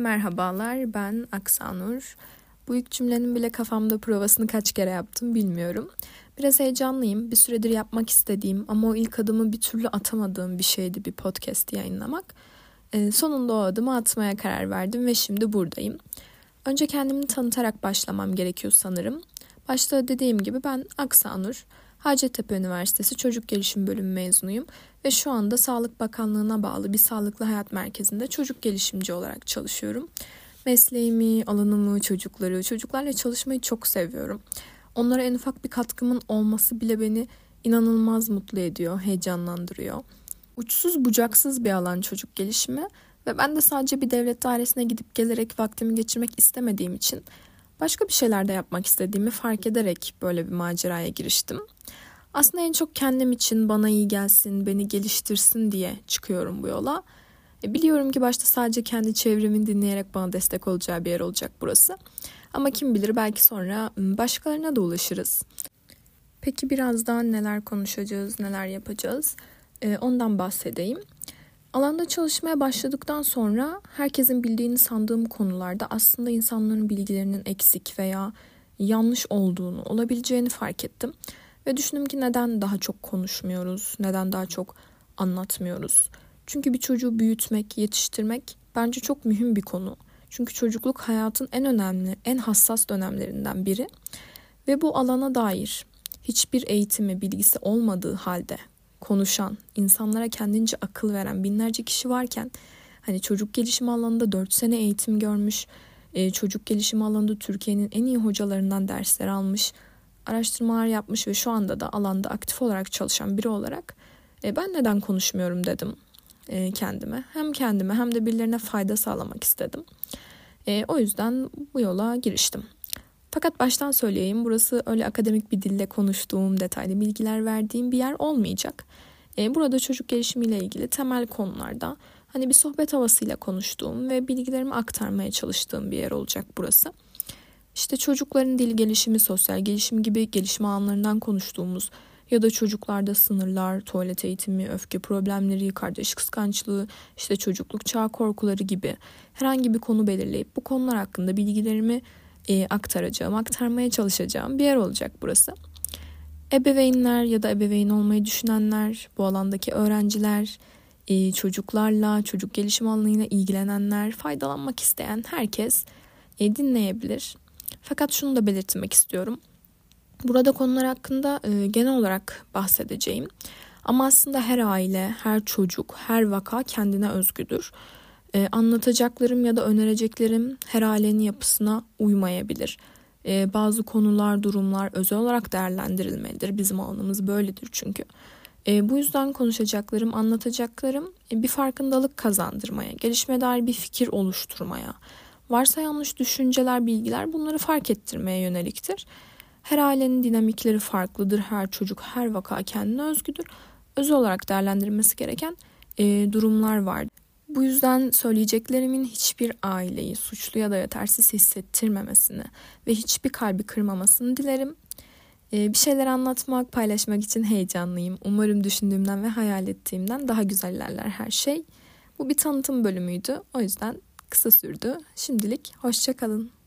Merhabalar, ben Aksanur. Bu ilk cümlenin bile kafamda provasını kaç kere yaptım bilmiyorum. Biraz heyecanlıyım. Bir süredir yapmak istediğim ama o ilk adımı bir türlü atamadığım bir şeydi bir podcast yayınlamak. Ee, sonunda o adımı atmaya karar verdim ve şimdi buradayım. Önce kendimi tanıtarak başlamam gerekiyor sanırım. Başta dediğim gibi ben Aksanur. Hacettepe Üniversitesi Çocuk Gelişim Bölümü mezunuyum ve şu anda Sağlık Bakanlığı'na bağlı bir sağlıklı hayat merkezinde çocuk gelişimci olarak çalışıyorum. Mesleğimi, alanımı, çocukları, çocuklarla çalışmayı çok seviyorum. Onlara en ufak bir katkımın olması bile beni inanılmaz mutlu ediyor, heyecanlandırıyor. Uçsuz bucaksız bir alan çocuk gelişimi ve ben de sadece bir devlet dairesine gidip gelerek vaktimi geçirmek istemediğim için başka bir şeyler de yapmak istediğimi fark ederek böyle bir maceraya giriştim. Aslında en çok kendim için bana iyi gelsin, beni geliştirsin diye çıkıyorum bu yola. E, biliyorum ki başta sadece kendi çevremin dinleyerek bana destek olacağı bir yer olacak burası. Ama kim bilir belki sonra başkalarına da ulaşırız. Peki birazdan neler konuşacağız, neler yapacağız? E, ondan bahsedeyim. Alanda çalışmaya başladıktan sonra herkesin bildiğini sandığım konularda aslında insanların bilgilerinin eksik veya yanlış olduğunu, olabileceğini fark ettim. Ve düşündüm ki neden daha çok konuşmuyoruz, neden daha çok anlatmıyoruz. Çünkü bir çocuğu büyütmek, yetiştirmek bence çok mühim bir konu. Çünkü çocukluk hayatın en önemli, en hassas dönemlerinden biri. Ve bu alana dair hiçbir eğitimi, bilgisi olmadığı halde konuşan, insanlara kendince akıl veren binlerce kişi varken hani çocuk gelişim alanında 4 sene eğitim görmüş, e, çocuk gelişim alanında Türkiye'nin en iyi hocalarından dersler almış, araştırmalar yapmış ve şu anda da alanda aktif olarak çalışan biri olarak e, ben neden konuşmuyorum dedim e, kendime. Hem kendime hem de birilerine fayda sağlamak istedim. O yüzden bu yola giriştim. Fakat baştan söyleyeyim burası öyle akademik bir dille konuştuğum, detaylı bilgiler verdiğim bir yer olmayacak. E, burada çocuk gelişimiyle ilgili temel konularda hani bir sohbet havasıyla konuştuğum ve bilgilerimi aktarmaya çalıştığım bir yer olacak burası. İşte çocukların dil gelişimi, sosyal gelişim gibi gelişim alanlarından konuştuğumuz ya da çocuklarda sınırlar, tuvalet eğitimi, öfke problemleri, kardeş kıskançlığı, işte çocukluk çağ korkuları gibi herhangi bir konu belirleyip bu konular hakkında bilgilerimi e, aktaracağım, aktarmaya çalışacağım bir yer olacak burası. Ebeveynler ya da ebeveyn olmayı düşünenler, bu alandaki öğrenciler, e, çocuklarla, çocuk gelişim alanıyla ilgilenenler, faydalanmak isteyen herkes e, dinleyebilir. Fakat şunu da belirtmek istiyorum. Burada konular hakkında e, genel olarak bahsedeceğim. Ama aslında her aile, her çocuk, her vaka kendine özgüdür. E, anlatacaklarım ya da önereceklerim her ailenin yapısına uymayabilir. E, bazı konular, durumlar özel olarak değerlendirilmelidir. Bizim alanımız böyledir çünkü. E, bu yüzden konuşacaklarım, anlatacaklarım e, bir farkındalık kazandırmaya, gelişme dair bir fikir oluşturmaya, varsa yanlış düşünceler, bilgiler bunları fark ettirmeye yöneliktir. Her ailenin dinamikleri farklıdır. Her çocuk, her vaka kendine özgüdür. Özel olarak değerlendirilmesi gereken e, durumlar var. Bu yüzden söyleyeceklerimin hiçbir aileyi suçlu ya da yetersiz hissettirmemesini ve hiçbir kalbi kırmamasını dilerim. Ee, bir şeyler anlatmak, paylaşmak için heyecanlıyım. Umarım düşündüğümden ve hayal ettiğimden daha güzel ilerler her şey. Bu bir tanıtım bölümüydü. O yüzden kısa sürdü. Şimdilik hoşçakalın.